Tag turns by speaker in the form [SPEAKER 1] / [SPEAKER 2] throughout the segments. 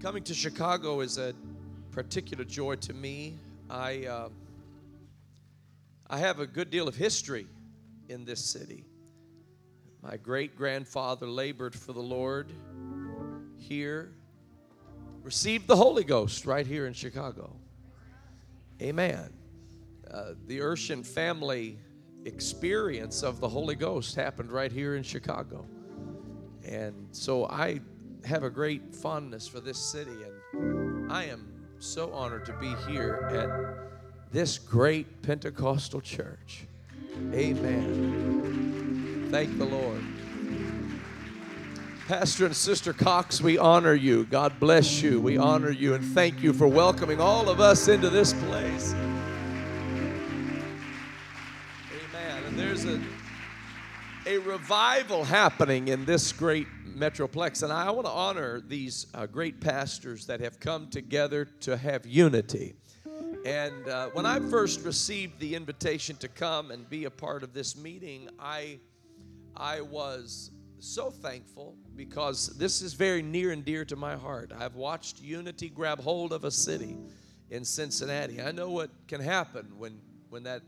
[SPEAKER 1] Coming to Chicago is a particular joy to me. I, uh, I have a good deal of history in this city. My great grandfather labored for the Lord here, received the Holy Ghost right here in Chicago. Amen. Uh, the Urshan family experience of the Holy Ghost happened right here in Chicago. And so I have a great fondness for this city, and I am so honored to be here at this great Pentecostal church. Amen. Thank the Lord. Pastor and Sister Cox, we honor you. God bless you. We honor you and thank you for welcoming all of us into this place. Amen. And there's a, a revival happening in this great Metroplex. And I want to honor these uh, great pastors that have come together to have unity. And uh, when I first received the invitation to come and be a part of this meeting, I, I was so thankful because this is very near and dear to my heart. I've watched unity grab hold of a city in Cincinnati. I know what can happen when, when that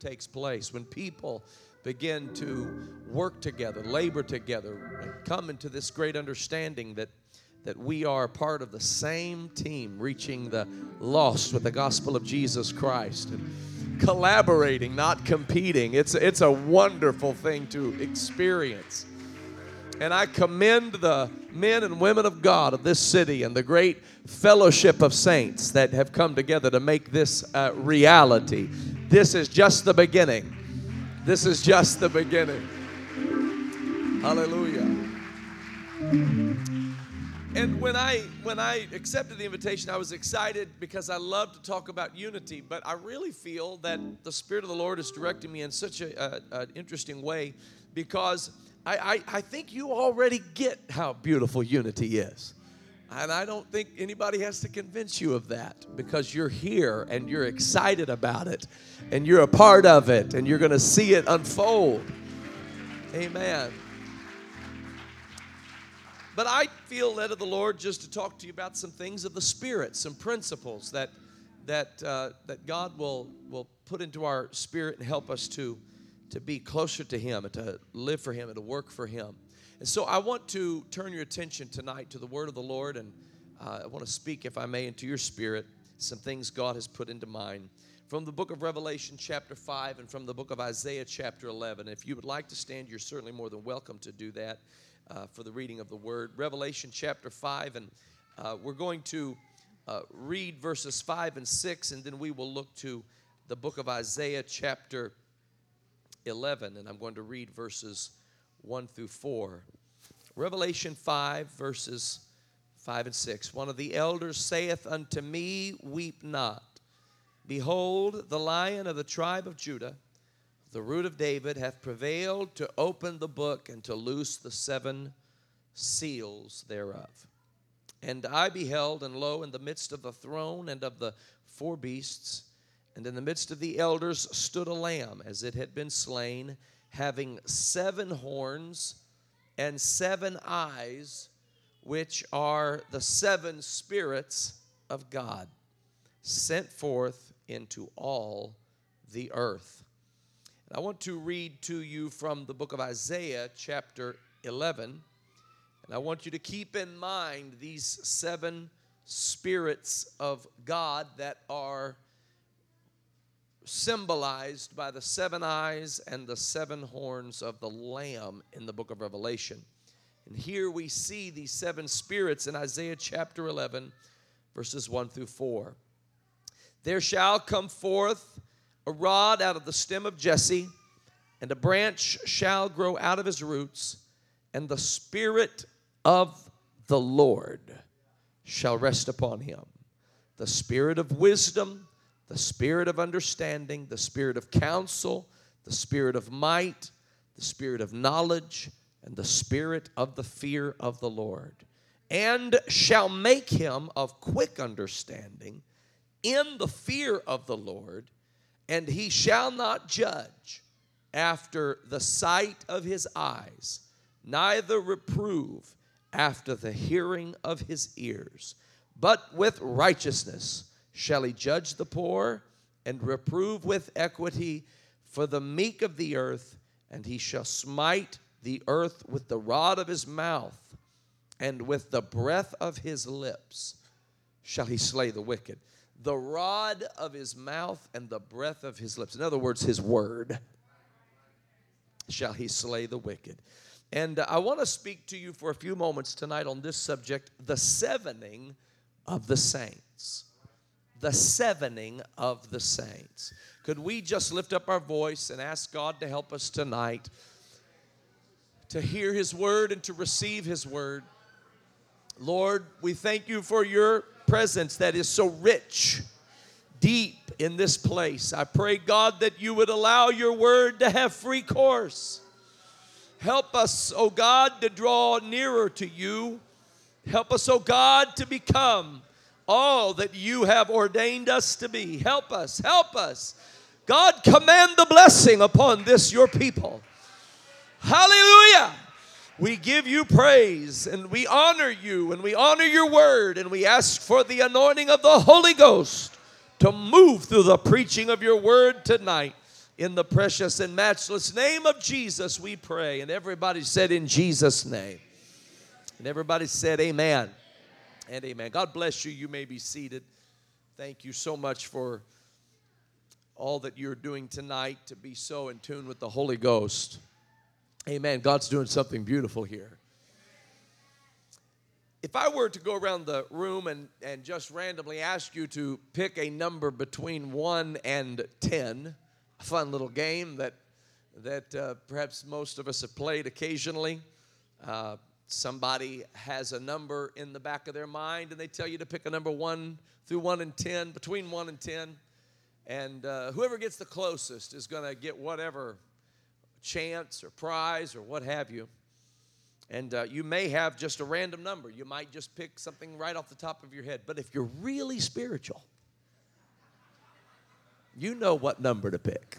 [SPEAKER 1] takes place, when people begin to work together, labor together, and come into this great understanding that, that we are part of the same team reaching the lost with the gospel of Jesus Christ and collaborating, not competing. It's, it's a wonderful thing to experience. And I commend the men and women of God of this city and the great fellowship of saints that have come together to make this uh, reality. This is just the beginning. This is just the beginning. Hallelujah. And when I when I accepted the invitation, I was excited because I love to talk about unity. But I really feel that the Spirit of the Lord is directing me in such a, an interesting way because I, I, I think you already get how beautiful unity is. And I don't think anybody has to convince you of that because you're here and you're excited about it and you're a part of it and you're going to see it unfold. Amen. But I feel led of the Lord just to talk to you about some things of the Spirit, some principles that that uh, that God will will put into our spirit and help us to to be closer to Him and to live for Him and to work for Him. And so I want to turn your attention tonight to the word of the Lord, and uh, I want to speak, if I may, into your spirit some things God has put into mind from the book of Revelation, chapter 5, and from the book of Isaiah, chapter 11. If you would like to stand, you're certainly more than welcome to do that uh, for the reading of the word. Revelation, chapter 5, and uh, we're going to uh, read verses 5 and 6, and then we will look to the book of Isaiah, chapter 11, and I'm going to read verses 1 through 4. Revelation 5, verses 5 and 6. One of the elders saith unto me, Weep not. Behold, the lion of the tribe of Judah, the root of David, hath prevailed to open the book and to loose the seven seals thereof. And I beheld, and lo, in the midst of the throne and of the four beasts, and in the midst of the elders stood a lamb, as it had been slain having seven horns and seven eyes, which are the seven spirits of God sent forth into all the earth. And I want to read to you from the book of Isaiah, chapter 11. And I want you to keep in mind these seven spirits of God that are symbolized by the seven eyes and the seven horns of the Lamb in the book of Revelation. And here we see these seven spirits in Isaiah chapter 11, verses 1 through 4. There shall come forth a rod out of the stem of Jesse, and a branch shall grow out of his roots, and the Spirit of the Lord shall rest upon him the Spirit of wisdom the spirit of understanding, the spirit of counsel, the spirit of might, the spirit of knowledge, and the spirit of the fear of the Lord, and shall make him of quick understanding in the fear of the Lord, and he shall not judge after the sight of his eyes, neither reprove after the hearing of his ears, but with righteousness shall he judge the poor and reprove with equity for the meek of the earth, and he shall smite the earth with the rod of his mouth, and with the breath of his lips shall he slay the wicked. The rod of his mouth and the breath of his lips. In other words, his word shall he slay the wicked. And uh, I want to speak to you for a few moments tonight on this subject the sevening of the saints. The sevening of the saints. Could we just lift up our voice and ask God to help us tonight to hear His word and to receive His word? Lord, we thank you for your presence that is so rich, deep in this place. I pray, God, that you would allow your word to have free course. Help us, oh God, to draw nearer to you. Help us, oh God, to become all that you have ordained us to be. Help us, help us. God, command the blessing upon this, your people. Hallelujah. We give you praise and we honor you and we honor your word and we ask for the anointing of the Holy Ghost to move through the preaching of your word tonight. In the precious and matchless name of Jesus, we pray. And everybody said, In Jesus' name. And everybody said, Amen and amen. God bless you. You may be seated. Thank you so much for all that you're doing tonight to be so in tune with the Holy Ghost. Amen. God's doing something beautiful here. If I were to go around the room and, and just randomly ask you to pick a number between 1 and 10, a fun little game that, that uh, perhaps most of us have played occasionally. Uh, somebody has a number in the back of their mind and they tell you to pick a number 1 through 1 and 10, between 1 and 10. And uh, whoever gets the closest is going to get whatever chance or prize or what have you. And uh, you may have just a random number. You might just pick something right off the top of your head. But if you're really spiritual, you know what number to pick.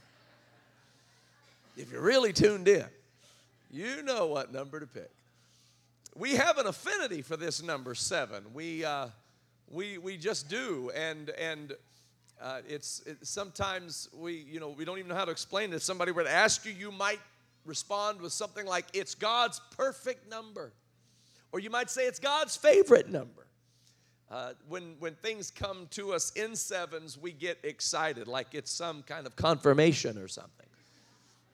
[SPEAKER 1] If you're really tuned in, you know what number to pick. We have an affinity for this number seven. We, uh, we, we just do. And, and uh, it's it, sometimes we, you know, we don't even know how to explain it. If somebody were to ask you, you might respond with something like, it's God's perfect number. Or you might say it's God's favorite number. Uh, when, when things come to us in sevens, we get excited like it's some kind of confirmation or something.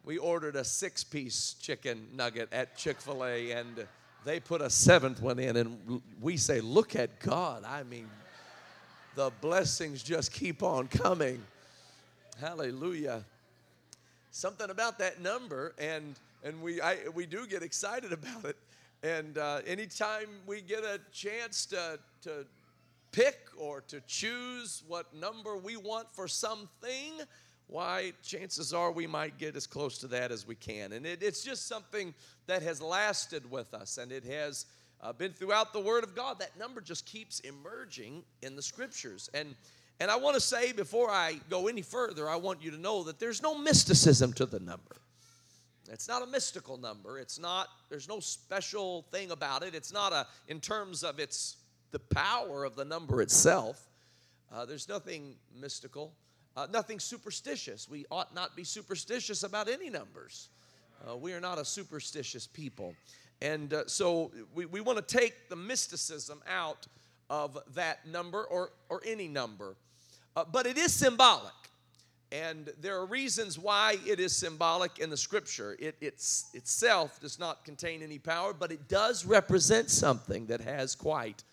[SPEAKER 1] We ordered a six piece chicken nugget at Chick fil A, and they put a seventh one in, and we say, Look at God. I mean, the blessings just keep on coming. Hallelujah. Something about that number, and and we I, we do get excited about it. And uh, anytime we get a chance to to pick or to choose what number we want for something, why, chances are we might get as close to that as we can. And it, it's just something that has lasted with us and it has uh, been throughout the Word of God. That number just keeps emerging in the Scriptures. And and I want to say before I go any further, I want you to know that there's no mysticism to the number. It's not a mystical number. It's not, there's no special thing about it. It's not a, in terms of its the power of the number itself. Uh, there's nothing mystical, uh, nothing superstitious. We ought not be superstitious about any numbers. Uh, we are not a superstitious people. And uh, so we, we want to take the mysticism out of that number or, or any number. Uh, but it is symbolic. And there are reasons why it is symbolic in the scripture. It it's, itself does not contain any power, but it does represent something that has quite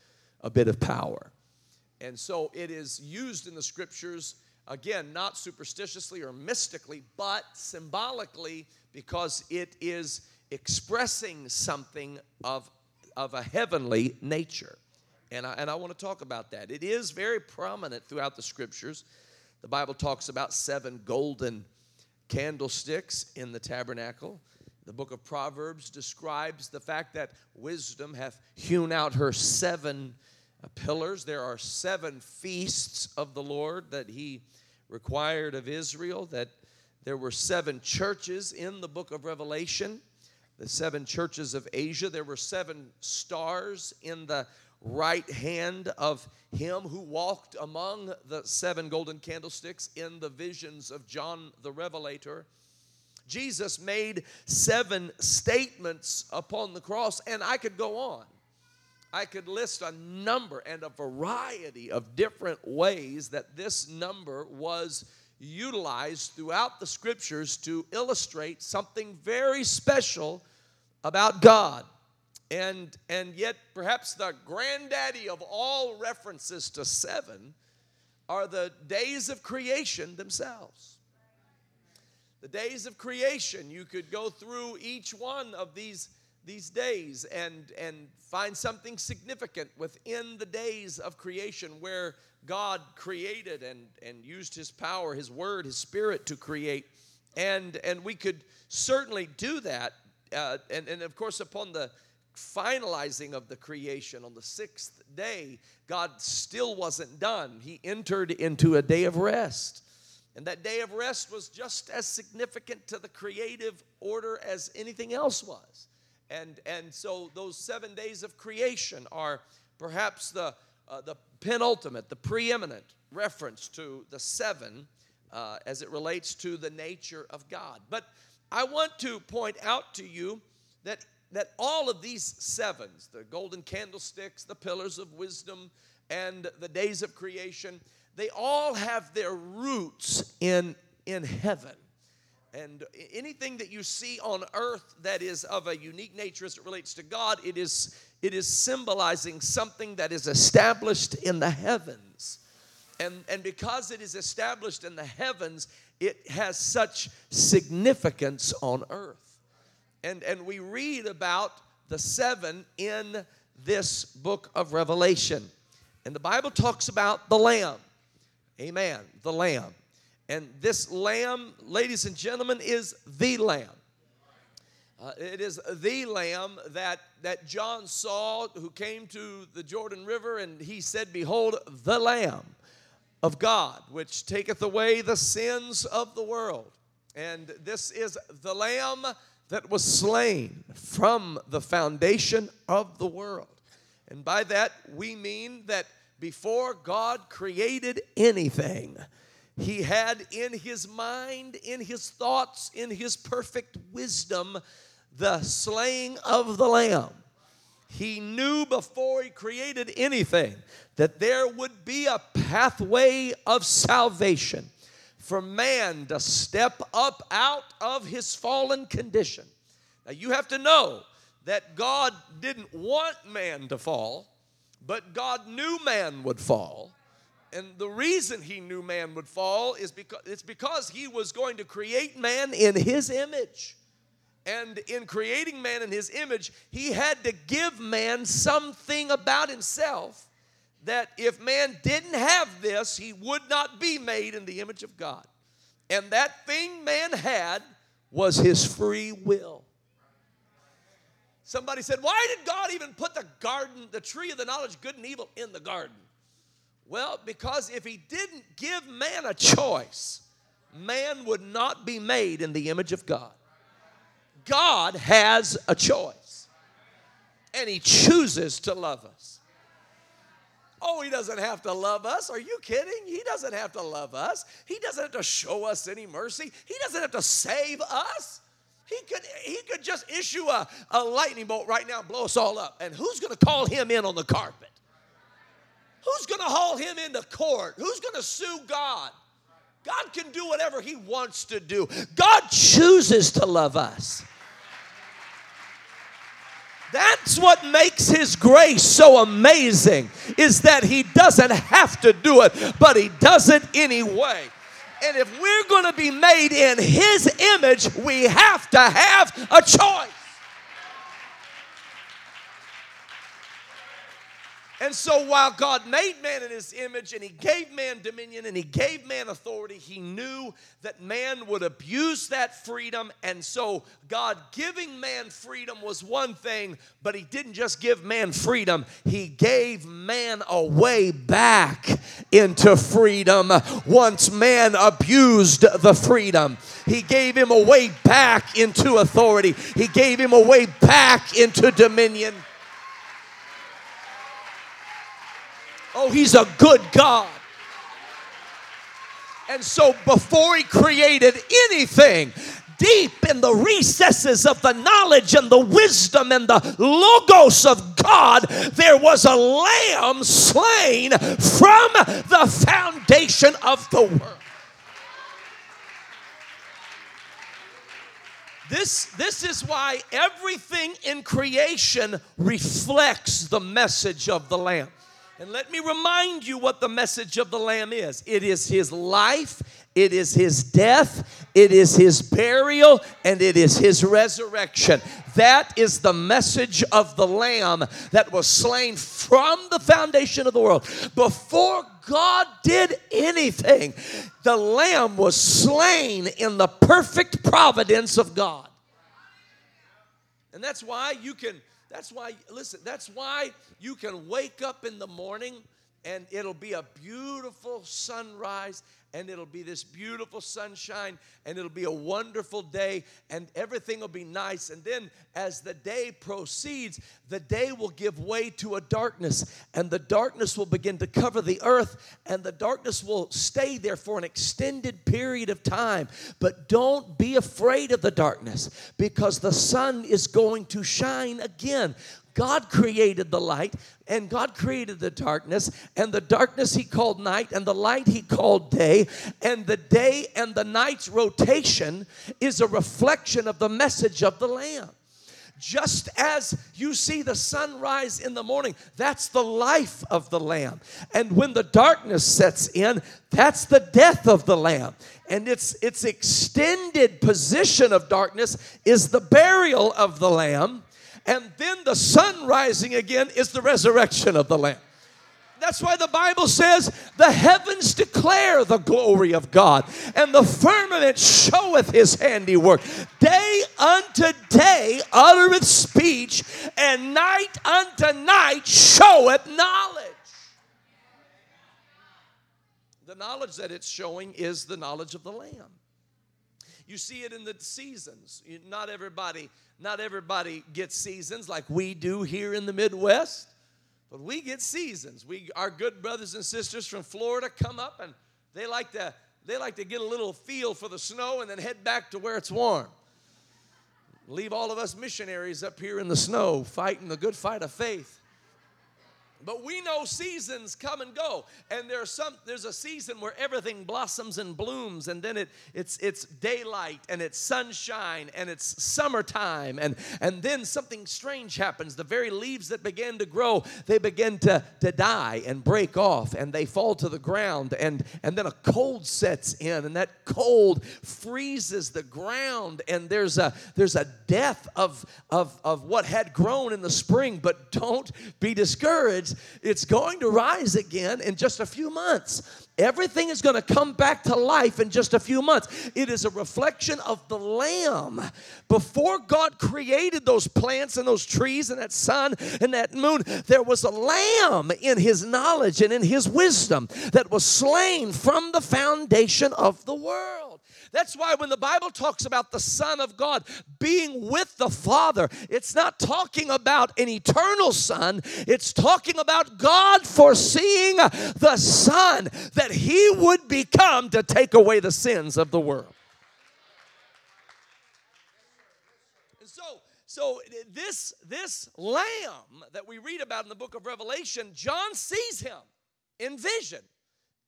[SPEAKER 1] a bit of power. And so it is used in the scriptures, again, not superstitiously or mystically, but symbolically because it is expressing something of, of a heavenly nature. And I, and I want to talk about that. It is very prominent throughout the scriptures. The Bible talks about seven golden candlesticks in the tabernacle. The book of Proverbs describes the fact that wisdom hath hewn out her seven Uh, pillars. There are seven feasts of the Lord that he required of Israel, that there were seven churches in the book of Revelation, the seven churches of Asia. There were seven stars in the right hand of him who walked among the seven golden candlesticks in the visions of John the Revelator. Jesus made seven statements upon the cross, and I could go on. I could list a number and a variety of different ways that this number was utilized throughout the scriptures to illustrate something very special about God. And, and yet, perhaps the granddaddy of all references to seven are the days of creation themselves. The days of creation, you could go through each one of these, these days and, and find something significant within the days of creation where God created and, and used His power, His Word, His Spirit to create. And, and we could certainly do that. Uh, and, and of course, upon the finalizing of the creation on the sixth day, God still wasn't done. He entered into a day of rest. And that day of rest was just as significant to the creative order as anything else was. And, and so those seven days of creation are perhaps the, uh, the penultimate, the preeminent reference to the seven uh, as it relates to the nature of God. But I want to point out to you that, that all of these sevens, the golden candlesticks, the pillars of wisdom, and the days of creation, they all have their roots in, in heaven. And anything that you see on earth that is of a unique nature as it relates to God, it is, it is symbolizing something that is established in the heavens. And, and because it is established in the heavens, it has such significance on earth. And, and we read about the seven in this book of Revelation. And the Bible talks about the Lamb. Amen. The Lamb. And this lamb, ladies and gentlemen, is the lamb. Uh, it is the lamb that, that John saw who came to the Jordan River and he said, Behold, the lamb of God, which taketh away the sins of the world. And this is the lamb that was slain from the foundation of the world. And by that we mean that before God created anything, he had in his mind, in his thoughts, in his perfect wisdom, the slaying of the lamb. He knew before he created anything that there would be a pathway of salvation for man to step up out of his fallen condition. Now, you have to know that God didn't want man to fall, but God knew man would fall. And the reason he knew man would fall is because it's because he was going to create man in his image. And in creating man in his image, he had to give man something about himself that if man didn't have this, he would not be made in the image of God. And that thing man had was his free will. Somebody said, Why did God even put the garden, the tree of the knowledge of good and evil, in the garden? Well, because if he didn't give man a choice, man would not be made in the image of God. God has a choice, and he chooses to love us. Oh, he doesn't have to love us. Are you kidding? He doesn't have to love us. He doesn't have to show us any mercy. He doesn't have to save us. He could, he could just issue a, a lightning bolt right now and blow us all up. And who's going to call him in on the carpet? Who's going to haul him into court? Who's going to sue God? God can do whatever he wants to do. God chooses to love us. That's what makes his grace so amazing is that he doesn't have to do it, but he does it anyway. And if we're going to be made in his image, we have to have a choice. And so while God made man in his image and he gave man dominion and he gave man authority, he knew that man would abuse that freedom. And so God giving man freedom was one thing, but he didn't just give man freedom, he gave man a way back into freedom once man abused the freedom. He gave him a way back into authority, he gave him a way back into dominion. Oh, He's a good God. And so before He created anything, deep in the recesses of the knowledge and the wisdom and the logos of God, there was a lamb slain from the foundation of the world. This, this is why everything in creation reflects the message of the Lamb. And let me remind you what the message of the Lamb is it is His life, it is His death, it is His burial, and it is His resurrection. That is the message of the Lamb that was slain from the foundation of the world. Before God did anything, the Lamb was slain in the perfect providence of God. And that's why you can that's why, listen, that's why you can wake up in the morning and it'll be a beautiful sunrise and it'll be this beautiful sunshine and it'll be a wonderful day and everything will be nice. And then as the day proceeds, the day will give way to a darkness and the darkness will begin to cover the earth and the darkness will stay there for an extended period of time. But don't be afraid of the darkness because the sun is going to shine again. God created the light and God created the darkness, and the darkness He called night, and the light He called day. And the day and the night's rotation is a reflection of the message of the Lamb. Just as you see the sunrise in the morning, that's the life of the Lamb. And when the darkness sets in, that's the death of the Lamb. And its, its extended position of darkness is the burial of the Lamb and then the sun rising again is the resurrection of the Lamb. That's why the Bible says, The heavens declare the glory of God, and the firmament showeth his handiwork. Day unto day uttereth speech, and night unto night showeth knowledge. The knowledge that it's showing is the knowledge of the Lamb. You see it in the seasons. Not everybody not everybody gets seasons like we do here in the Midwest, but we get seasons. We, our good brothers and sisters from Florida come up and they like to they like to get a little feel for the snow and then head back to where it's warm. Leave all of us missionaries up here in the snow fighting the good fight of faith. But we know seasons come and go, and there's some there's a season where everything blossoms and blooms, and then it it's it's daylight and it's sunshine and it's summertime, and and then something strange happens. The very leaves that begin to grow, they begin to, to die and break off, and they fall to the ground, and and then a cold sets in, and that cold freezes the ground, and there's a there's a death of of of what had grown in the spring. But don't be discouraged it's going to rise again in just a few months. Everything is going to come back to life in just a few months. It is a reflection of the Lamb. Before God created those plants and those trees and that sun and that moon, there was a Lamb in His knowledge and in His wisdom that was slain from the foundation of the world. That's why when the Bible talks about the Son of God being with the Father, it's not talking about an eternal Son, it's talking about God foreseeing the Son that He would become to take away the sins of the world. so, this, this lamb that we read about in the book of Revelation, John sees him in vision.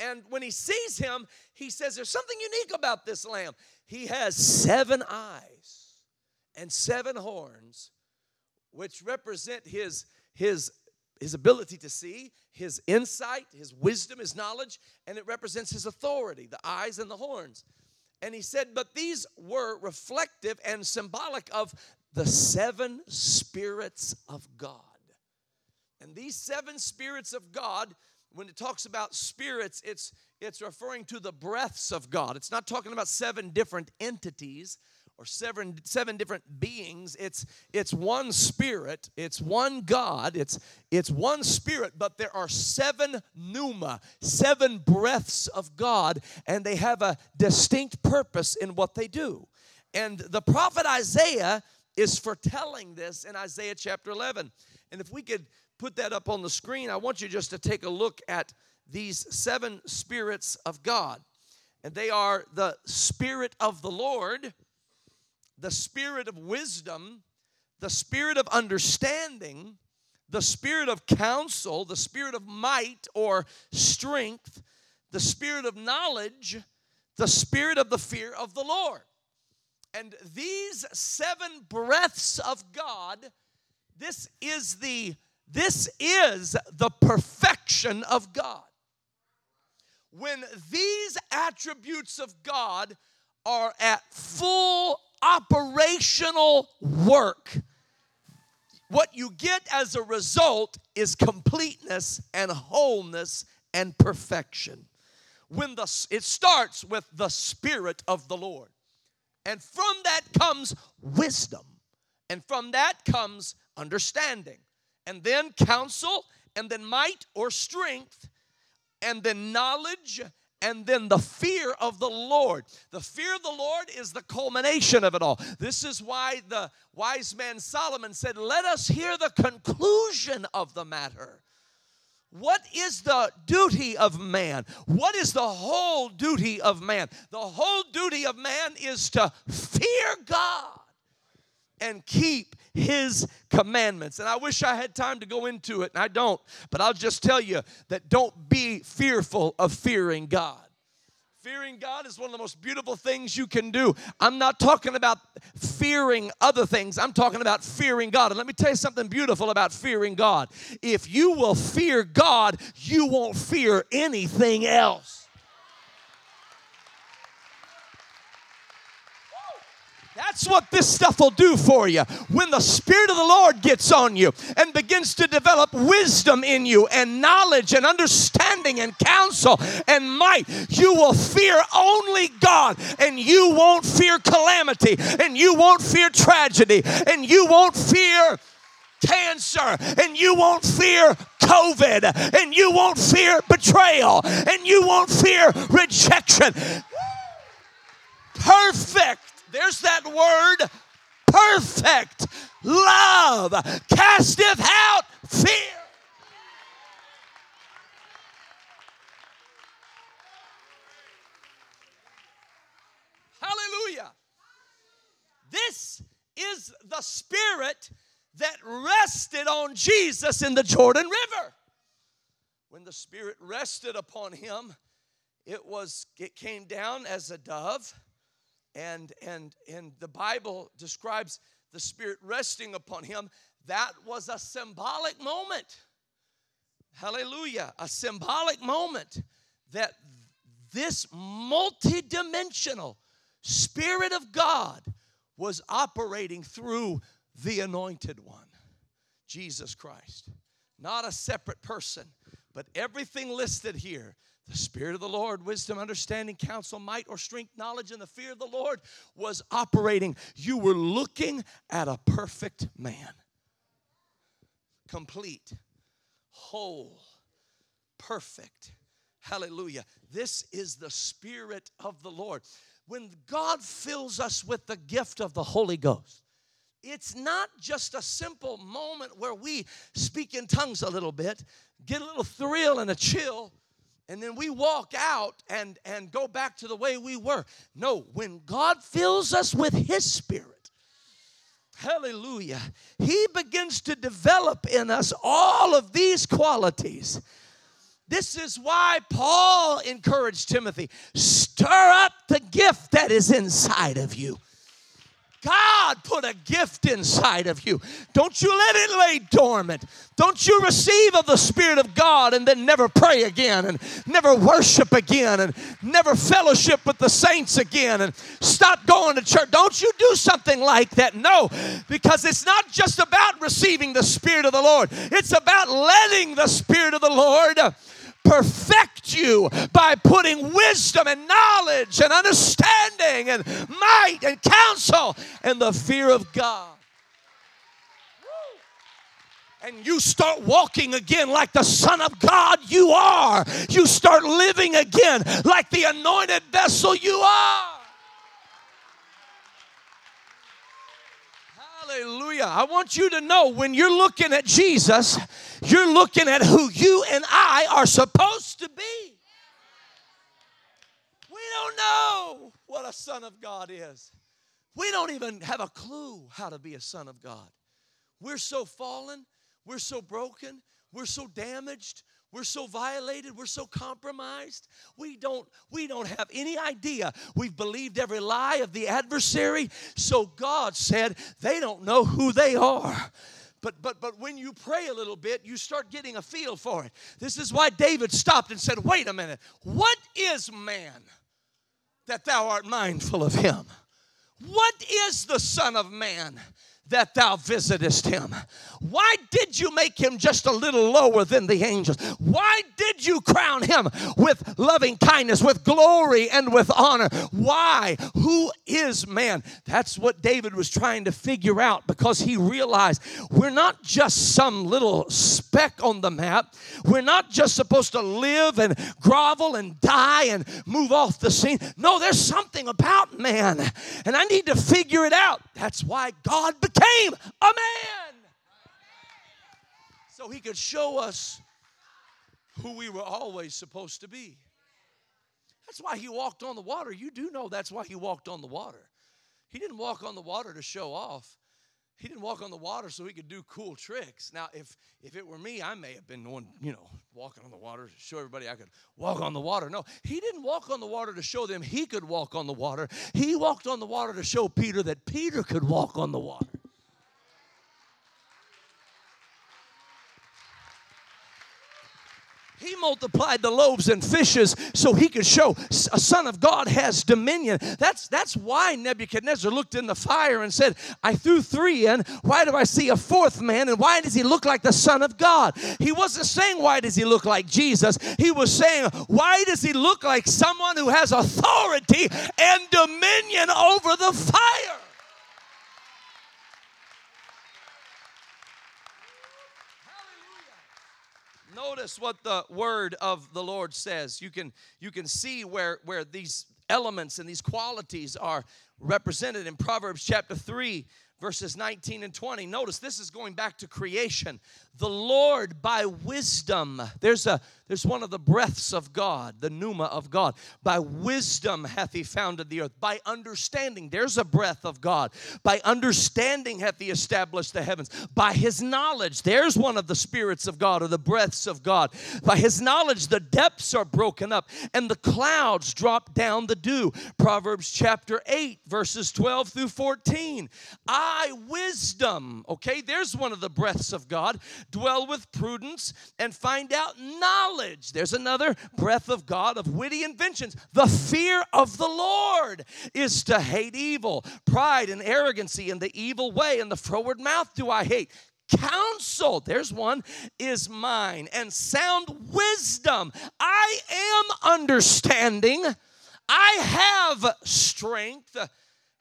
[SPEAKER 1] And when he sees him, he says, There's something unique about this lamb. He has seven eyes and seven horns, which represent his, his, his ability to see, his insight, his wisdom, his knowledge, and it represents his authority, the eyes and the horns. And he said, But these were reflective and symbolic of the seven spirits of God. And these seven spirits of God when it talks about spirits, it's, it's referring to the breaths of God. It's not talking about seven different entities or seven, seven different beings. It's, it's one spirit, it's one God, it's, it's one spirit, but there are seven pneuma, seven breaths of God, and they have a distinct purpose in what they do. And the prophet Isaiah is foretelling this in Isaiah chapter 11. And if we could put that up on the screen, I want you just to take a look at these seven spirits of God. And they are the Spirit of the Lord, the Spirit of wisdom, the Spirit of understanding, the Spirit of counsel, the Spirit of might or strength, the Spirit of knowledge, the Spirit of the fear of the Lord. And these seven breaths of God, this is the this is the perfection of God. When these attributes of God are at full operational work, what you get as a result is completeness and wholeness and perfection. When the it starts with the spirit of the Lord. And from that comes wisdom. And from that comes understanding and then counsel, and then might or strength, and then knowledge, and then the fear of the Lord. The fear of the Lord is the culmination of it all. This is why the wise man Solomon said, Let us hear the conclusion of the matter. What is the duty of man? What is the whole duty of man? The whole duty of man is to fear God and keep his commandments. And I wish I had time to go into it, and I don't, but I'll just tell you that don't be fearful of fearing God. Fearing God is one of the most beautiful things you can do. I'm not talking about fearing other things. I'm talking about fearing God. And let me tell you something beautiful about fearing God. If you will fear God, you won't fear anything else. That's what this stuff will do for you. When the Spirit of the Lord gets on you and begins to develop wisdom in you and knowledge and understanding and counsel and might, you will fear only God and you won't fear calamity and you won't fear tragedy and you won't fear cancer and you won't fear COVID and you won't fear betrayal and you won't fear rejection. Perfect there's that word perfect love casteth out fear. Hallelujah. This is the spirit that rested on Jesus in the Jordan River. When the spirit rested upon him, it was it came down as a dove and and and the bible describes the spirit resting upon him. That was a symbolic moment. Hallelujah. A symbolic moment that this multidimensional spirit of god was operating through the anointed one jesus christ. Not a separate person but everything listed here the Spirit of the Lord, wisdom, understanding, counsel, might, or strength, knowledge, and the fear of the Lord was operating. You were looking at a perfect man, complete, whole, perfect. Hallelujah. This is the Spirit of the Lord. When God fills us with the gift of the Holy Ghost, it's not just a simple moment where we speak in tongues a little bit, get a little thrill and a chill, and then we walk out and and go back to the way we were no when god fills us with his spirit hallelujah he begins to develop in us all of these qualities this is why Paul encouraged Timothy stir up the gift that is inside of you. God put a gift inside of you. Don't you let it lay dormant. Don't you receive of the Spirit of God and then never pray again and never worship again and never fellowship with the saints again and stop going to church. Don't you do something like that. No, because it's not just about receiving the Spirit of the Lord, it's about letting the Spirit of the Lord perfect you by putting wisdom and knowledge and understanding and might and counsel and the fear of God. And you start walking again like the Son of God you are. You start living again like the anointed vessel you are. Hallelujah. I want you to know when you're looking at Jesus, you're looking at who you and I are supposed to be. We don't know what a son of God is. We don't even have a clue how to be a son of God. We're so fallen, we're so broken, we're so damaged, we're so violated, we're so compromised. We don't we don't have any idea. We've believed every lie of the adversary. So God said they don't know who they are. But but but when you pray a little bit, you start getting a feel for it. This is why David stopped and said, "Wait a minute. What is man that thou art mindful of him? What is the son of man that thou visitest him? Why did you make him just a little lower than the angels? Why did you crown him with loving kindness, with glory, and with honor? Why? Who is man? That's what David was trying to figure out because he realized we're not just some little speck on the map. We're not just supposed to live and grovel and die and move off the scene. No, there's something about man, and I need to figure it out. That's why God became a man so he could show us who we were always supposed to be. That's why he walked on the water. You do know that's why he walked on the water. He didn't walk on the water to show off. He didn't walk on the water so he could do cool tricks. Now, if if it were me, I may have been one, you know, walking on the water to show everybody I could walk on the water. No, he didn't walk on the water to show them he could walk on the water. He walked on the water to show Peter that Peter could walk on the water. He multiplied the loaves and fishes so he could show a son of God has dominion. That's, that's why Nebuchadnezzar looked in the fire and said, I threw three in. Why do I see a fourth man? And why does he look like the son of God? He wasn't saying, Why does he look like Jesus? He was saying, Why does he look like someone who has authority and dominion over the fire? Notice what the word of the Lord says. You can you can see where where these elements and these qualities are represented in Proverbs chapter 3 verses 19 and 20. Notice this is going back to creation. The Lord by wisdom. There's a there's one of the breaths of God, the pneuma of God. By wisdom hath he founded the earth. By understanding, there's a breath of God. By understanding hath he established the heavens. By his knowledge, there's one of the spirits of God or the breaths of God. By his knowledge, the depths are broken up and the clouds drop down the dew. Proverbs chapter 8, verses 12 through 14. I, wisdom, okay, there's one of the breaths of God, dwell with prudence and find out knowledge. Knowledge. There's another breath of God of witty inventions. The fear of the Lord is to hate evil. Pride and arrogancy and the evil way. And the froward mouth do I hate. Counsel there's one is mine. And sound wisdom. I am understanding. I have strength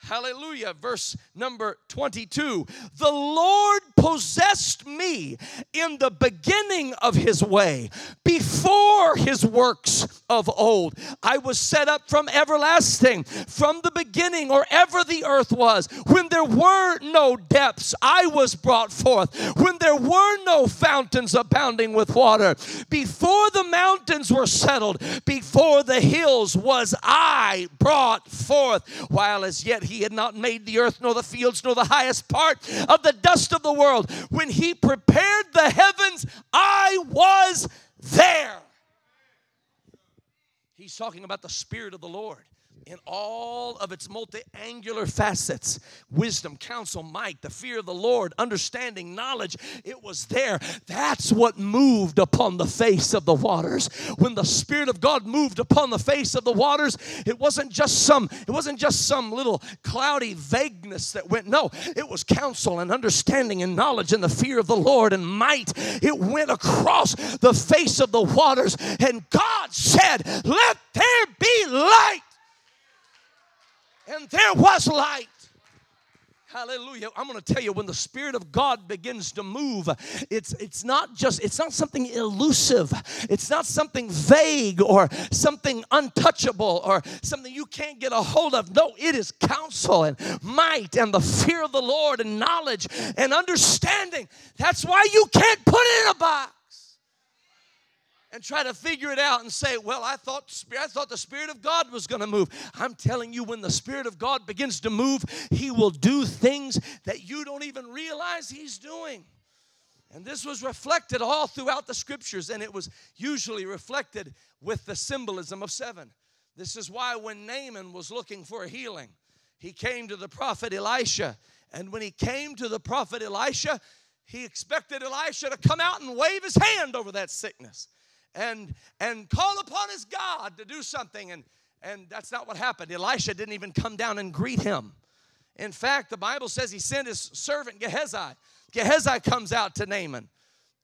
[SPEAKER 1] Hallelujah. Verse number 22. The Lord possessed me in the beginning of his way, before his works of old. I was set up from everlasting, from the beginning, or ever the earth was. When there were no depths, I was brought forth. When there were no fountains abounding with water, before the mountains were settled, before the hills was I brought forth, while as yet he had not made the earth, nor the fields, nor the highest part of the dust of the world. When he prepared the heavens, I was there. He's talking about the Spirit of the Lord in all of its multi-angular facets. Wisdom counsel might the fear of the lord understanding knowledge it was there. That's what moved upon the face of the waters. When the spirit of god moved upon the face of the waters it wasn't just some it wasn't just some little cloudy vagueness that went no it was counsel and understanding and knowledge and the fear of the lord and might. It went across the face of the waters and god said let there be light and there was light. Hallelujah. I'm going to tell you when the spirit of God begins to move, it's it's not just it's not something elusive. It's not something vague or something untouchable or something you can't get a hold of. No, it is counsel and might and the fear of the Lord and knowledge and understanding. That's why you can't put it in a box and try to figure it out and say, "Well, I thought I thought the spirit of God was going to move." I'm telling you when the spirit of God begins to move, he will do things that you don't even realize he's doing. And this was reflected all throughout the scriptures and it was usually reflected with the symbolism of 7. This is why when Naaman was looking for a healing, he came to the prophet Elisha. And when he came to the prophet Elisha, he expected Elisha to come out and wave his hand over that sickness and and call upon his God to do something. And and that's not what happened. Elisha didn't even come down and greet him. In fact, the Bible says he sent his servant Gehazi. Gehazi comes out to Naaman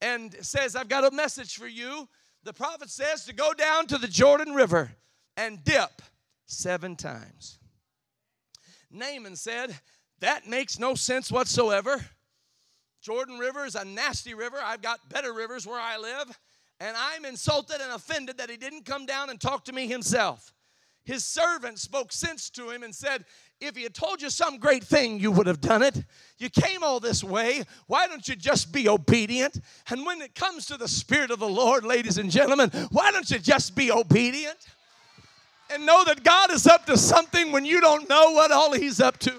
[SPEAKER 1] and says, I've got a message for you. The prophet says to go down to the Jordan River and dip seven times. Naaman said, That makes no sense whatsoever. Jordan River is a nasty river. I've got better rivers where I live and I'm insulted and offended that he didn't come down and talk to me himself. His servant spoke sense to him and said, If he had told you some great thing, you would have done it. You came all this way. Why don't you just be obedient? And when it comes to the Spirit of the Lord, ladies and gentlemen, why don't you just be obedient? And know that God is up to something when you don't know what all He's up to.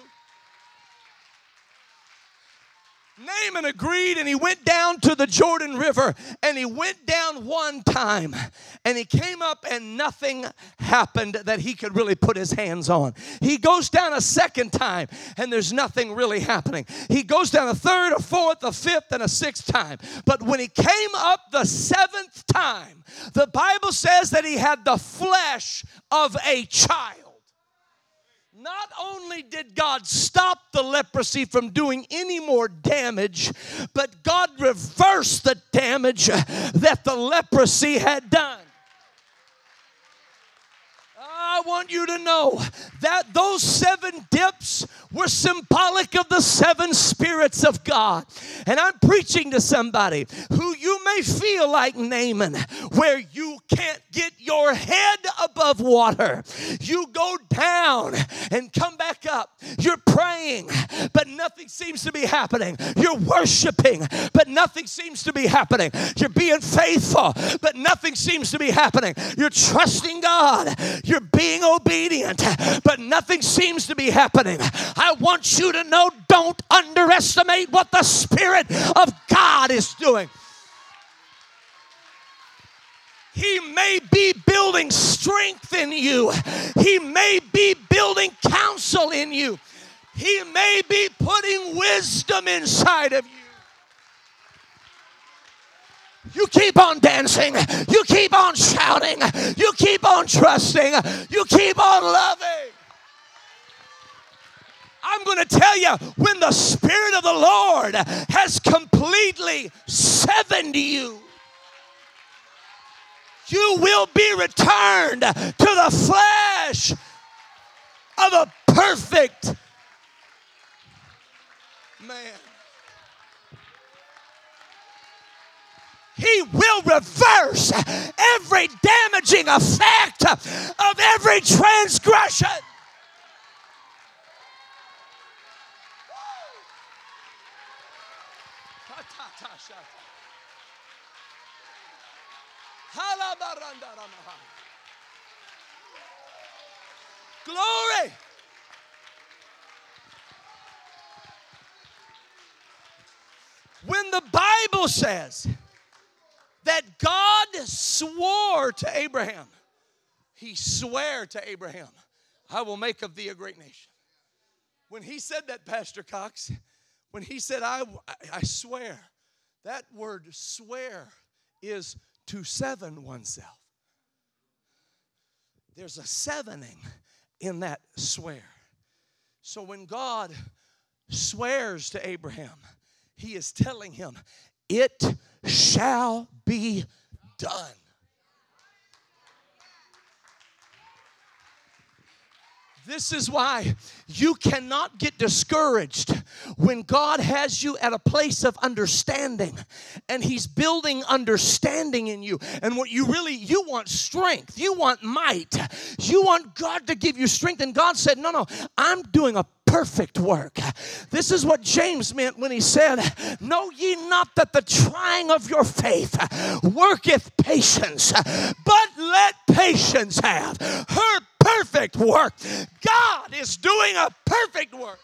[SPEAKER 1] Naaman agreed and he went down to the Jordan River and he went down one time and he came up and nothing happened that he could really put his hands on. He goes down a second time and there's nothing really happening. He goes down a third, a fourth, a fifth, and a sixth time. But when he came up the seventh time, the Bible says that he had the flesh of a child. Not only did God stop the leprosy from doing any more damage, but God reversed the damage that the leprosy had done. I want you to know that those seven dips were symbolic of the seven spirits of God. And I'm preaching to somebody who you may feel like Naaman, where you can't get your head above water. You go down and come back up. You're praying, but nothing seems to be happening. You're worshiping, but nothing seems to be happening. You're being faithful, but nothing seems to be happening. You're trusting God. You're being being obedient, but nothing seems to be happening. I want you to know don't underestimate what the Spirit of God is doing. He may be building strength in you. He may be building counsel in you. He may be putting wisdom inside of you. You keep on dancing. You keep on shouting. You keep on trusting. You keep on loving. I'm going to tell you when the Spirit of the Lord has completely sevened you, you will be returned to the flesh of a perfect man. He will reverse every damaging effect of every transgression. Glory. When the Bible says, that God swore to Abraham. He swore to Abraham, I will make of thee a great nation. When he said that, Pastor Cox, when he said, I, I swear, that word swear is to seven oneself. There's a sevening in that swear. So when God swears to Abraham, he is telling him, It shall be done. This is why you cannot get discouraged when God has you at a place of understanding and He's building understanding in you. And what you really, you want strength, you want might, you want God to give you strength. And God said, No, no, I'm doing a perfect work. This is what James meant when he said, Know ye not that the trying of your faith worketh patience, but let patience have her perfect work. God is doing a perfect work.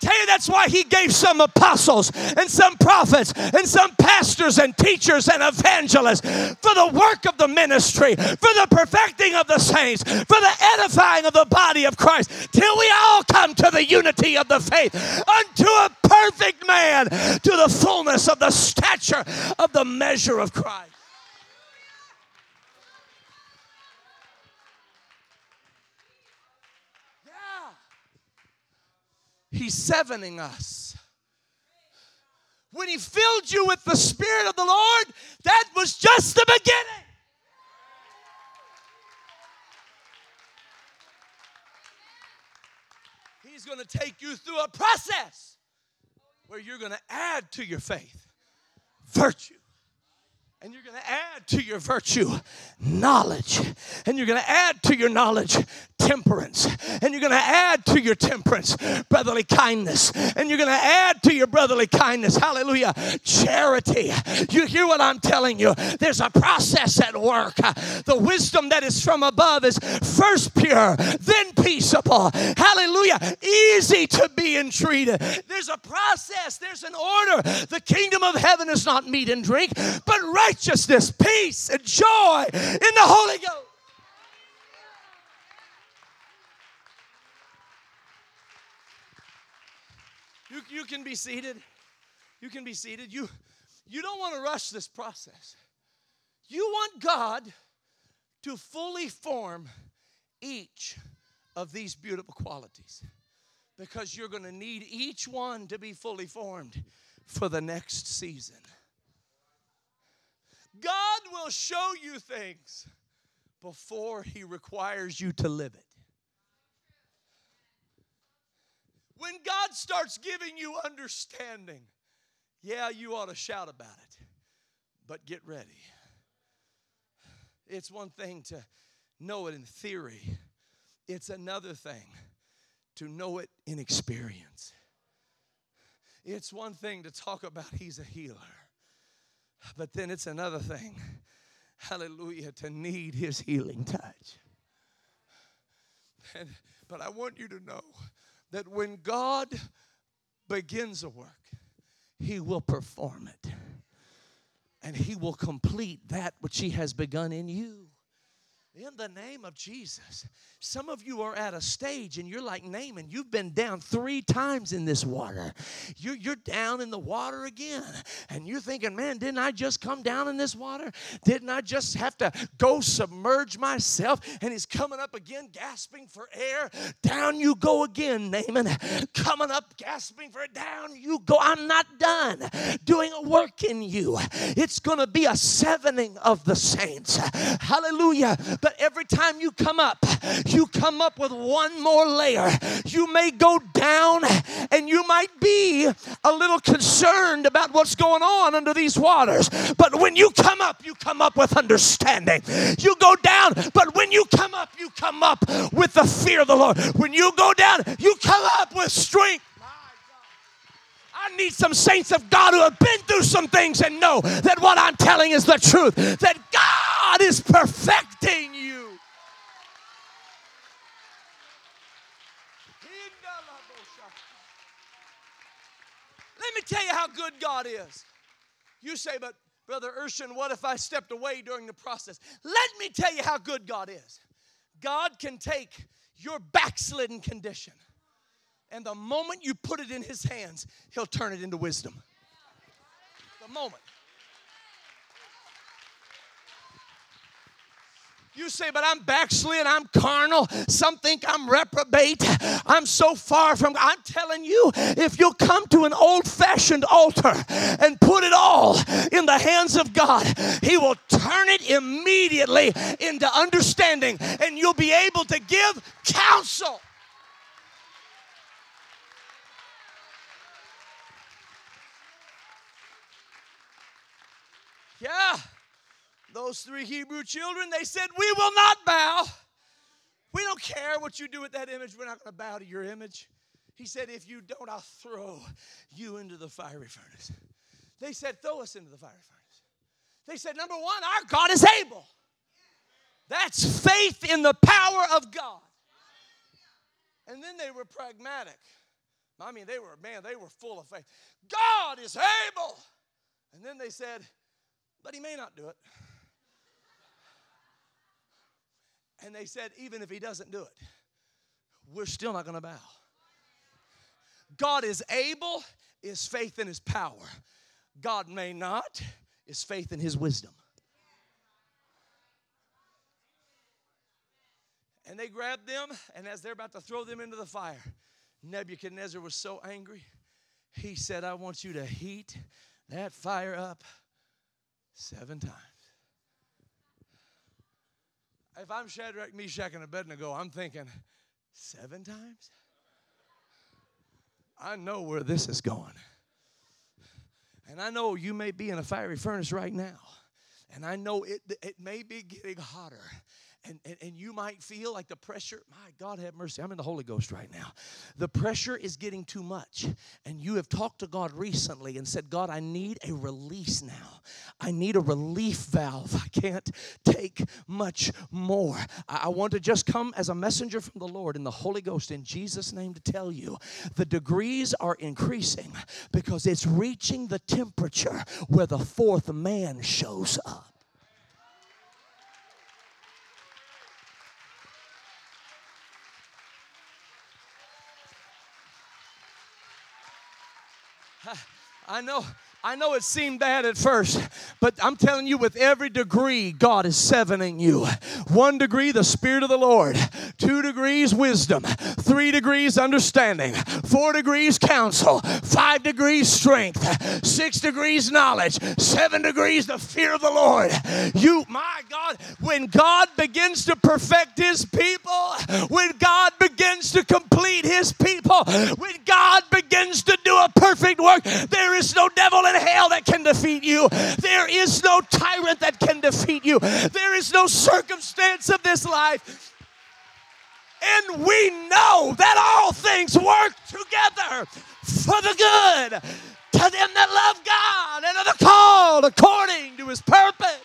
[SPEAKER 1] Tell you that's why he gave some apostles and some prophets and some pastors and teachers and evangelists for the work of the ministry, for the perfecting of the saints, for the edifying of the body of Christ, till we all come to the unity of the faith, unto a perfect man, to the fullness of the stature of the measure of Christ. He's sevening us. When He filled you with the Spirit of the Lord, that was just the beginning. He's going to take you through a process where you're going to add to your faith virtue and you're going to add to your virtue knowledge. And you're going to add to your knowledge temperance. And you're going to add to your temperance brotherly kindness. And you're going to add to your brotherly kindness, hallelujah, charity. You hear what I'm telling you? There's a process at work. The wisdom that is from above is first pure, then peaceable. Hallelujah. Easy to be entreated. There's a process, there's an order. The kingdom of heaven is not meat and drink, but righteousness, peace, and joy in the Holy Ghost. You, you can be seated. You can be seated. You, you don't want to rush this process. You want God to fully form each of these beautiful qualities because you're going to need each one to be fully formed for the next season. God will show you things before He requires you to live it. When God starts giving you understanding, yeah, you ought to shout about it, but get ready. It's one thing to know it in theory, it's another thing to know it in experience. It's one thing to talk about He's a healer. But then it's another thing, hallelujah, to need his healing touch. And, but I want you to know that when God begins a work, he will perform it. And he will complete that which he has begun in you. In the name of Jesus. Some of you are at a stage and you're like Naaman. You've been down three times in this water. You're, you're down in the water again. And you're thinking, man, didn't I just come down in this water? Didn't I just have to go submerge myself? And he's coming up again, gasping for air. Down you go again, Naaman. Coming up, gasping for air. Down you go. I'm not done doing a work in you. It's going to be a sevening of the saints. Hallelujah. Every time you come up, you come up with one more layer. You may go down and you might be a little concerned about what's going on under these waters. But when you come up, you come up with understanding. You go down, but when you come up, you come up with the fear of the Lord. When you go down, you come up with strength. I need some saints of God who have been through some things and know that what I'm telling is the truth. That God is perfecting you. Let me tell you how good God is. You say, but Brother Urshan, what if I stepped away during the process? Let me tell you how good God is. God can take your backslidden condition and the moment you put it in His hands, He'll turn it into wisdom. The moment. You say, but I'm backslid, I'm carnal. Some think I'm reprobate. I'm so far from. I'm telling you, if you'll come to an old fashioned altar and put it all in the hands of God, He will turn it immediately into understanding and you'll be able to give counsel. Yeah. Those three Hebrew children, they said, We will not bow. We don't care what you do with that image. We're not going to bow to your image. He said, If you don't, I'll throw you into the fiery furnace. They said, Throw us into the fiery furnace. They said, Number one, our God is able. That's faith in the power of God. And then they were pragmatic. I mean, they were, man, they were full of faith. God is able. And then they said, but he may not do it. And they said, even if he doesn't do it, we're still not going to bow. God is able, is faith in his power. God may not, is faith in his wisdom. And they grabbed them, and as they're about to throw them into the fire, Nebuchadnezzar was so angry. He said, I want you to heat that fire up seven times. If I'm Shadrach, Meshach, and Abednego, I'm thinking, seven times? I know where this is going. And I know you may be in a fiery furnace right now. And I know it, it may be getting hotter and, and, and you might feel like the pressure, my God have mercy, I'm in the Holy Ghost right now. The pressure is getting too much. And you have talked to God recently and said, God, I need a release now. I need a relief valve. I can't take much more. I, I want to just come as a messenger from the Lord in the Holy Ghost in Jesus' name to tell you the degrees are increasing because it's reaching the temperature where the fourth man shows up. I know I know it seemed bad at first, but I'm telling you, with every degree, God is sevening you. One degree, the Spirit of the Lord. Two degrees, wisdom. Three degrees, understanding. Four degrees, counsel. Five degrees, strength. Six degrees, knowledge. Seven degrees, the fear of the Lord. You, my God, when God begins to perfect His people, when God begins to complete His people, when God begins to do a perfect work, there is no devil in hell that can defeat you. There is no tyrant that can defeat you. There is no circumstance of this life. And we know that all things work together for the good to them that love God and are called according to his purpose.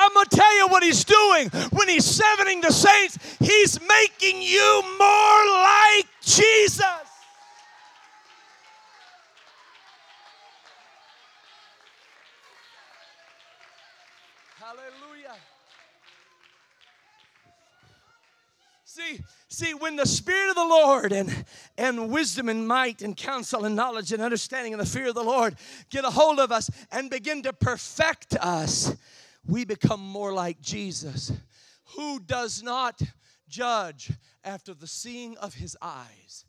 [SPEAKER 1] I'm going to tell you what he's doing when he's sevening the saints. He's making you more like Jesus. Hallelujah. See, see, when the Spirit of the Lord and, and wisdom and might and counsel and knowledge and understanding and the fear of the Lord get a hold of us and begin to perfect us, we become more like Jesus, who does not judge after the seeing of his eyes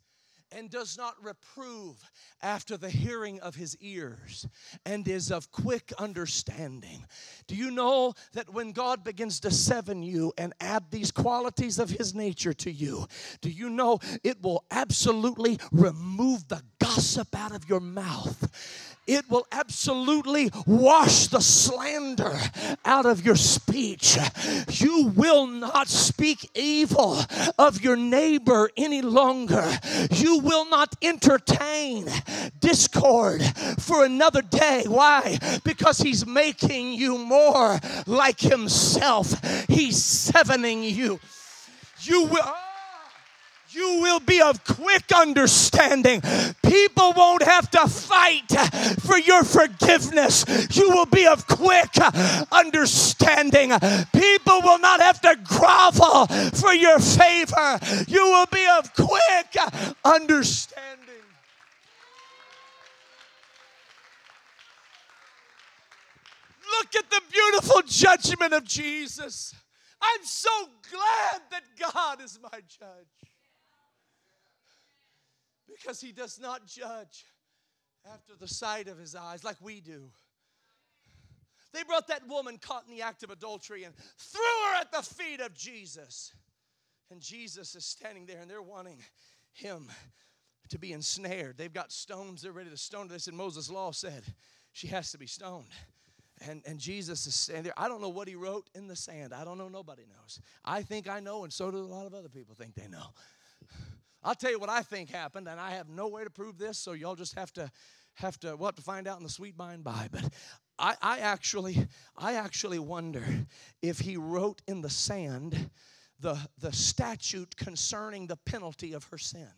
[SPEAKER 1] and does not reprove after the hearing of his ears and is of quick understanding. Do you know that when God begins to seven you and add these qualities of his nature to you, do you know it will absolutely remove the gossip out of your mouth? It will absolutely wash the slander out of your speech. You will not speak evil of your neighbor any longer. You will not entertain discord for another day. Why? Because he's making you more like himself. He's sevening you. You will you will be of quick understanding. People won't have to fight for your forgiveness. You will be of quick understanding. People will not have to grovel for your favor. You will be of quick understanding. Look at the beautiful judgment of Jesus. I'm so glad that God is my judge because he does not judge after the sight of his eyes like we do. They brought that woman caught in the act of adultery and threw her at the feet of Jesus. And Jesus is standing there and they're wanting him to be ensnared. They've got stones, they're ready to stone her. They said, Moses' law said she has to be stoned. And, and Jesus is standing there. I don't know what he wrote in the sand. I don't know. Nobody knows. I think I know, and so do a lot of other people think they know. I'll tell you what I think happened, and I have no way to prove this, so y'all just have to have to have to find out in the sweet by and by. But I, I actually I actually wonder if he wrote in the sand the, the statute concerning the penalty of her sin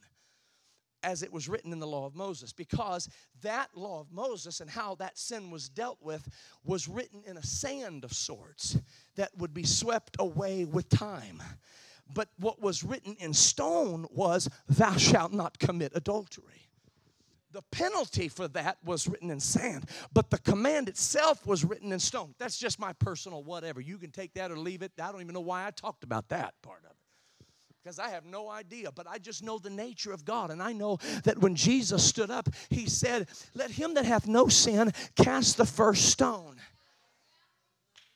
[SPEAKER 1] as it was written in the law of Moses because that law of Moses and how that sin was dealt with was written in a sand of sorts that would be swept away with time. But what was written in stone was, Thou shalt not commit adultery. The penalty for that was written in sand, but the command itself was written in stone. That's just my personal whatever. You can take that or leave it. I don't even know why I talked about that part of it because I have no idea, but I just know the nature of God. And I know that when Jesus stood up, he said, Let him that hath no sin cast the first stone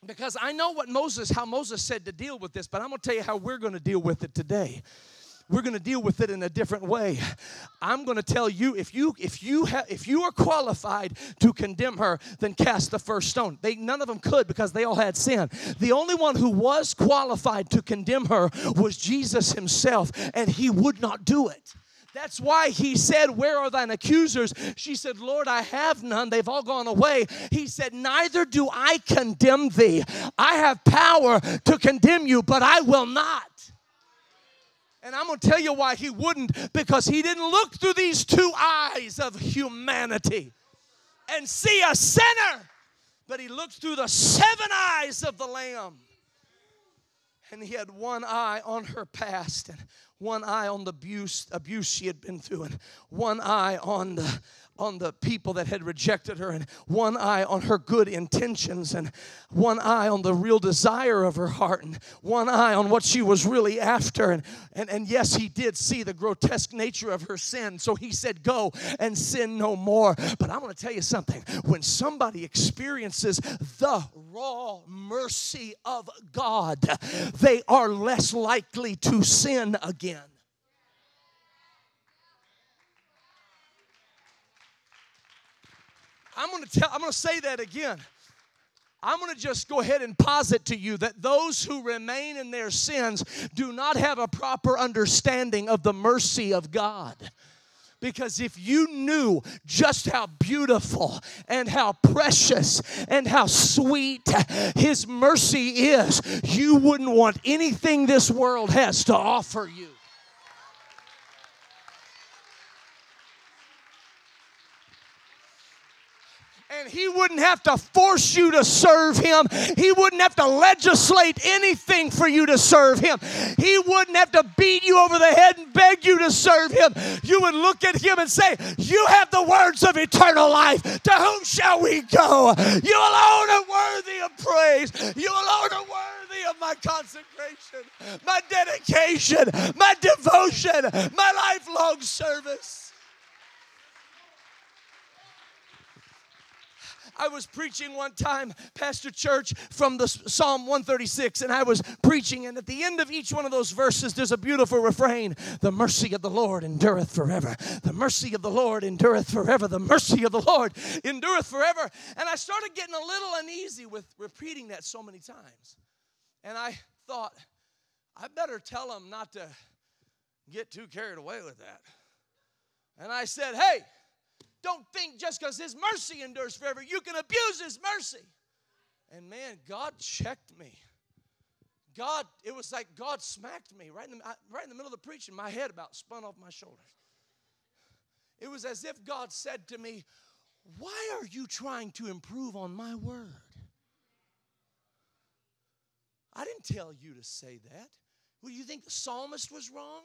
[SPEAKER 1] because I know what Moses, how Moses said to deal with this, but I'm going to tell you how we're going to deal with it today. We're going to deal with it in a different way. I'm going to tell you if you if you have if you are qualified to condemn her then cast the first stone. They none of them could because they all had sin. The only one who was qualified to condemn her was jesus himself and he would not do it that's why he said, Where are thine accusers? She said, Lord, I have none. They've all gone away. He said, Neither do I condemn thee. I have power to condemn you, but I will not. And I'm going to tell you why he wouldn't because he didn't look through these two eyes of humanity and see a sinner, but he looked through the seven eyes of the Lamb. And he had one eye on her past and one eye on the abuse, abuse she had been through, and one eye on the on the people that had rejected her, and one eye on her good intentions, and one eye on the real desire of her heart, and one eye on what she was really after. And, and, and yes, he did see the grotesque nature of her sin, so he said, Go and sin no more. But I'm to tell you something when somebody experiences the raw mercy of God, they are less likely to sin again. I'm going to tell I'm going to say that again. I'm going to just go ahead and posit to you that those who remain in their sins do not have a proper understanding of the mercy of God. Because if you knew just how beautiful and how precious and how sweet His mercy is, you wouldn't want anything this world has to offer you. And he wouldn't have to force you to serve him. He wouldn't have to legislate anything for you to serve him. He wouldn't have to beat you over the head and beg you to serve him. You would look at him and say, You have the words of eternal life. To whom shall we go? You alone are worthy of praise. You alone are worthy of my consecration, my dedication, my devotion, my lifelong service. I was preaching one time, Pastor Church, from the Psalm 136, and I was preaching, and at the end of each one of those verses, there's a beautiful refrain The mercy of the Lord endureth forever. The mercy of the Lord endureth forever. The mercy of the Lord endureth forever. And I started getting a little uneasy with repeating that so many times. And I thought, I better tell them not to get too carried away with that. And I said, Hey, don't think just because His mercy endures forever, you can abuse His mercy. And man, God checked me. God, it was like God smacked me right in the, right in the middle of the preaching. My head about spun off my shoulders. It was as if God said to me, Why are you trying to improve on my word? I didn't tell you to say that. Well, you think the psalmist was wrong?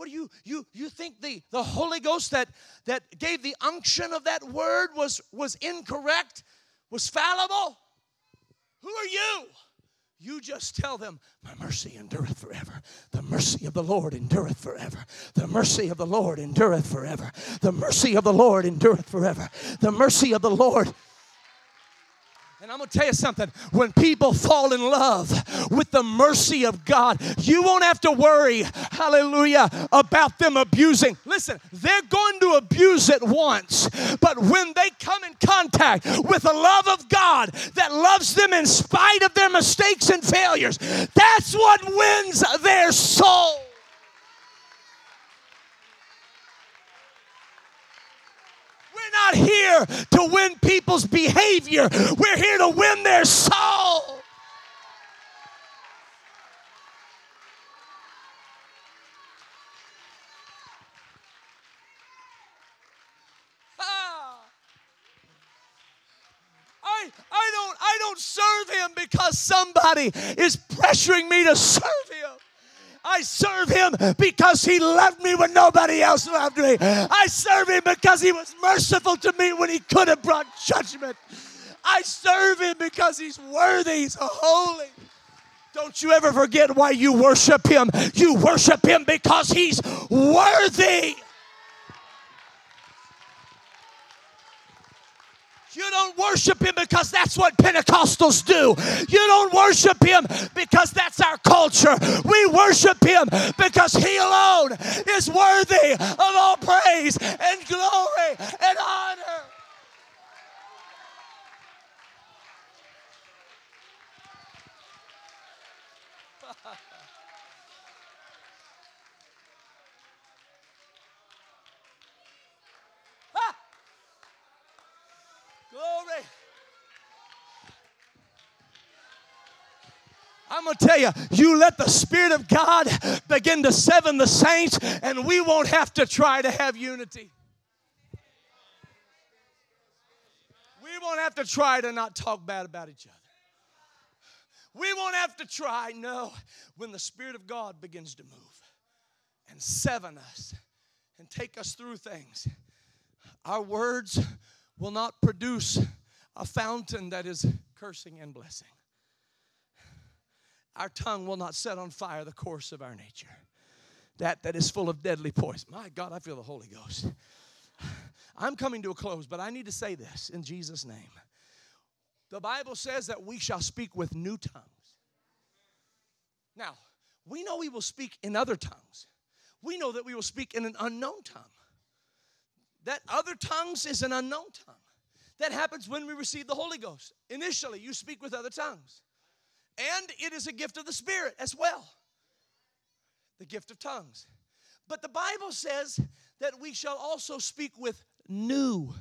[SPEAKER 1] What do you you you think the the Holy Ghost that that gave the unction of that word was was incorrect, was fallible? Who are you? You just tell them, My mercy endureth forever. The mercy of the Lord endureth forever. The mercy of the Lord endureth forever. The mercy of the Lord endureth forever. The mercy of the Lord and I'm going to tell you something. When people fall in love with the mercy of God, you won't have to worry, hallelujah, about them abusing. Listen, they're going to abuse it once, but when they come in contact with the love of God that loves them in spite of their mistakes and failures, that's what wins their soul. We're not here to win people's behavior, we're here to win their soul. Ah. I, don't I don't serve him because somebody is pressuring me to serve. I serve him because he loved me when nobody else loved me. I serve him because he was merciful to me when he could have brought judgment. I serve him because he's worthy, he's holy. Don't you ever forget why you worship him. You worship him because he's worthy. You don't worship him because that's what Pentecostals do. You don't worship him because that's our culture. Worship him because he alone is worthy of all praise and glory and honor. Glory. I'm going to tell you, you let the Spirit of God begin to seven the saints, and we won't have to try to have unity. We won't have to try to not talk bad about each other. We won't have to try, no, when the Spirit of God begins to move and seven us and take us through things. Our words will not produce a fountain that is cursing and blessing. Our tongue will not set on fire the course of our nature. That that is full of deadly poison. My God, I feel the Holy Ghost. I'm coming to a close, but I need to say this in Jesus' name. The Bible says that we shall speak with new tongues. Now, we know we will speak in other tongues. We know that we will speak in an unknown tongue. That other tongues is an unknown tongue. That happens when we receive the Holy Ghost. Initially, you speak with other tongues. And it is a gift of the Spirit as well the gift of tongues. But the Bible says that we shall also speak with new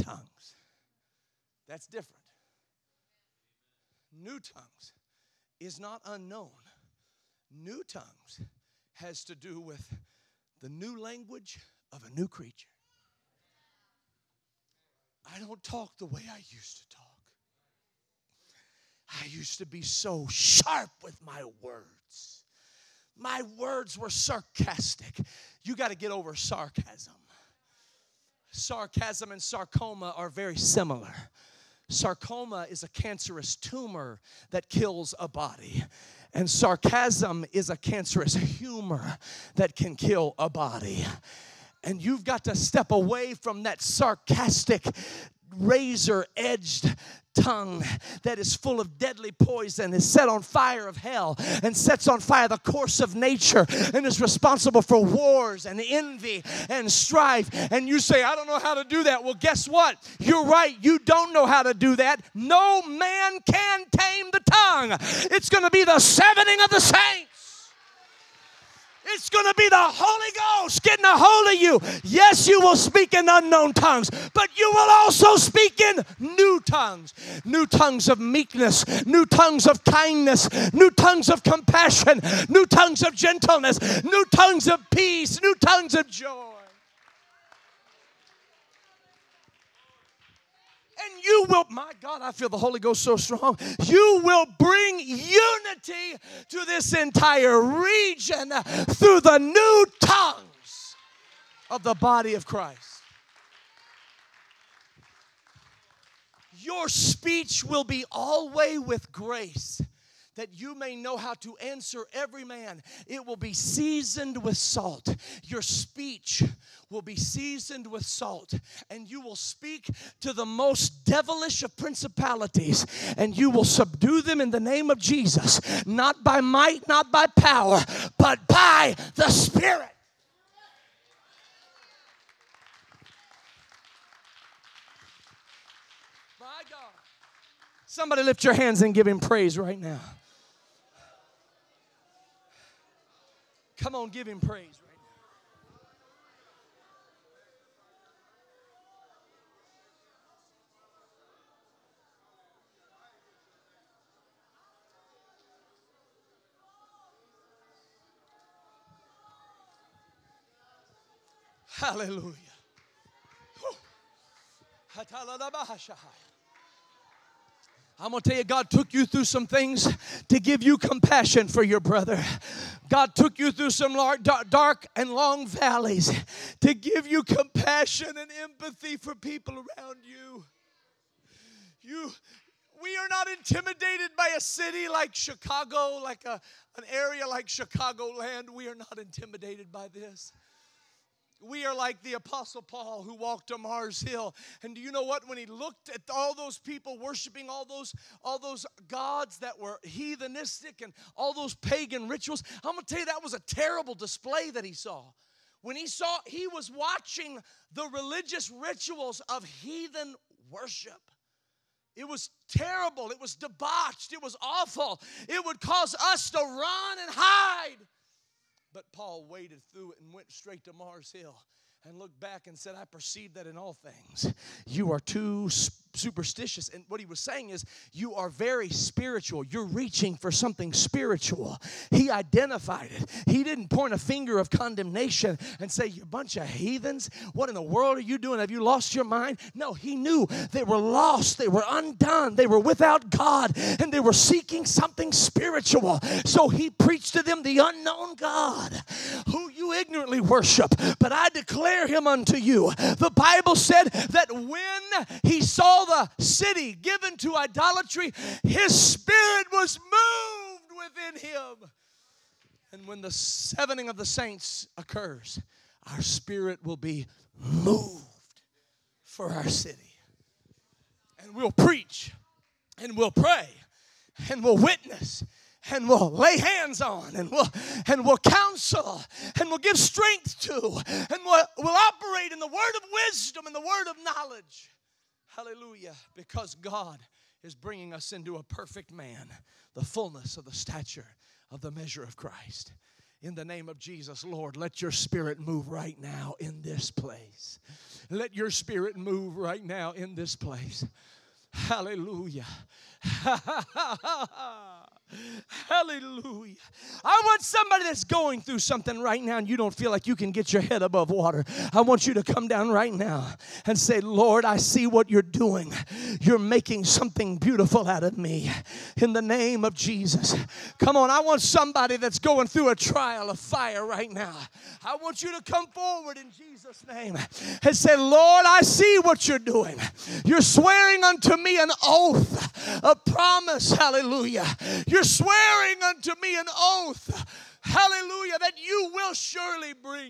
[SPEAKER 1] tongues. That's different. New tongues is not unknown. New tongues has to do with the new language of a new creature. I don't talk the way I used to talk. I used to be so sharp with my words. My words were sarcastic. You got to get over sarcasm. Sarcasm and sarcoma are very similar. Sarcoma is a cancerous tumor that kills a body. And sarcasm is a cancerous humor that can kill a body. And you've got to step away from that sarcastic, razor edged tongue that is full of deadly poison is set on fire of hell and sets on fire the course of nature and is responsible for wars and envy and strife. And you say, I don't know how to do that. Well, guess what? You're right. You don't know how to do that. No man can tame the tongue. It's going to be the sevening of the saints. It's going to be the Holy Ghost getting a hold of you. Yes, you will speak in unknown tongues, but you will also speak in new tongues new tongues of meekness, new tongues of kindness, new tongues of compassion, new tongues of gentleness, new tongues of peace, new tongues of joy. And you will, my God, I feel the Holy Ghost so strong. You will bring unity to this entire region through the new tongues of the body of Christ. Your speech will be always with grace that you may know how to answer every man. It will be seasoned with salt. Your speech will be seasoned with salt, and you will speak to the most devilish of principalities, and you will subdue them in the name of Jesus, not by might, not by power, but by the Spirit. Somebody lift your hands and give him praise right now. Come on, give him praise right. Hallelujah. I'm going to tell you, God took you through some things to give you compassion for your brother. God took you through some dark and long valleys to give you compassion and empathy for people around you. You, we are not intimidated by a city like Chicago, like a, an area like Chicagoland. We are not intimidated by this. We are like the Apostle Paul who walked to Mars Hill. And do you know what? When he looked at all those people worshiping all those, all those gods that were heathenistic and all those pagan rituals, I'm gonna tell you that was a terrible display that he saw. When he saw, he was watching the religious rituals of heathen worship. It was terrible. It was debauched. It was awful. It would cause us to run and hide. But Paul waded through it and went straight to Mars Hill and looked back and said, I perceive that in all things you are too superstitious. And what he was saying is, you are very spiritual. You're reaching for something spiritual. He identified it. He didn't point a finger of condemnation and say, You bunch of heathens, what in the world are you doing? Have you lost your mind? No, he knew they were lost, they were undone, they were without God, and they were seeking something spiritual. So he preached to them the unknown God who you ignorantly worship, but I declare him unto you. The Bible said that when he saw the city given to idolatry, his spirit was moved within him. And when the sevening of the saints occurs, our spirit will be moved for our city. And we'll preach and we'll pray and we'll witness and we'll lay hands on and we'll and we'll counsel and we'll give strength to and we'll, we'll operate in the word of wisdom and the word of knowledge hallelujah because god is bringing us into a perfect man the fullness of the stature of the measure of christ in the name of Jesus, Lord, let your spirit move right now in this place. Let your spirit move right now in this place. Hallelujah. Hallelujah. I want somebody that's going through something right now and you don't feel like you can get your head above water. I want you to come down right now and say, Lord, I see what you're doing. You're making something beautiful out of me in the name of Jesus. Come on, I want somebody that's going through a trial of fire right now. I want you to come forward in Jesus' name and say, Lord, I see what you're doing. You're swearing unto me an oath, a promise. Hallelujah. You're you're swearing unto me an oath, hallelujah, that you will surely bring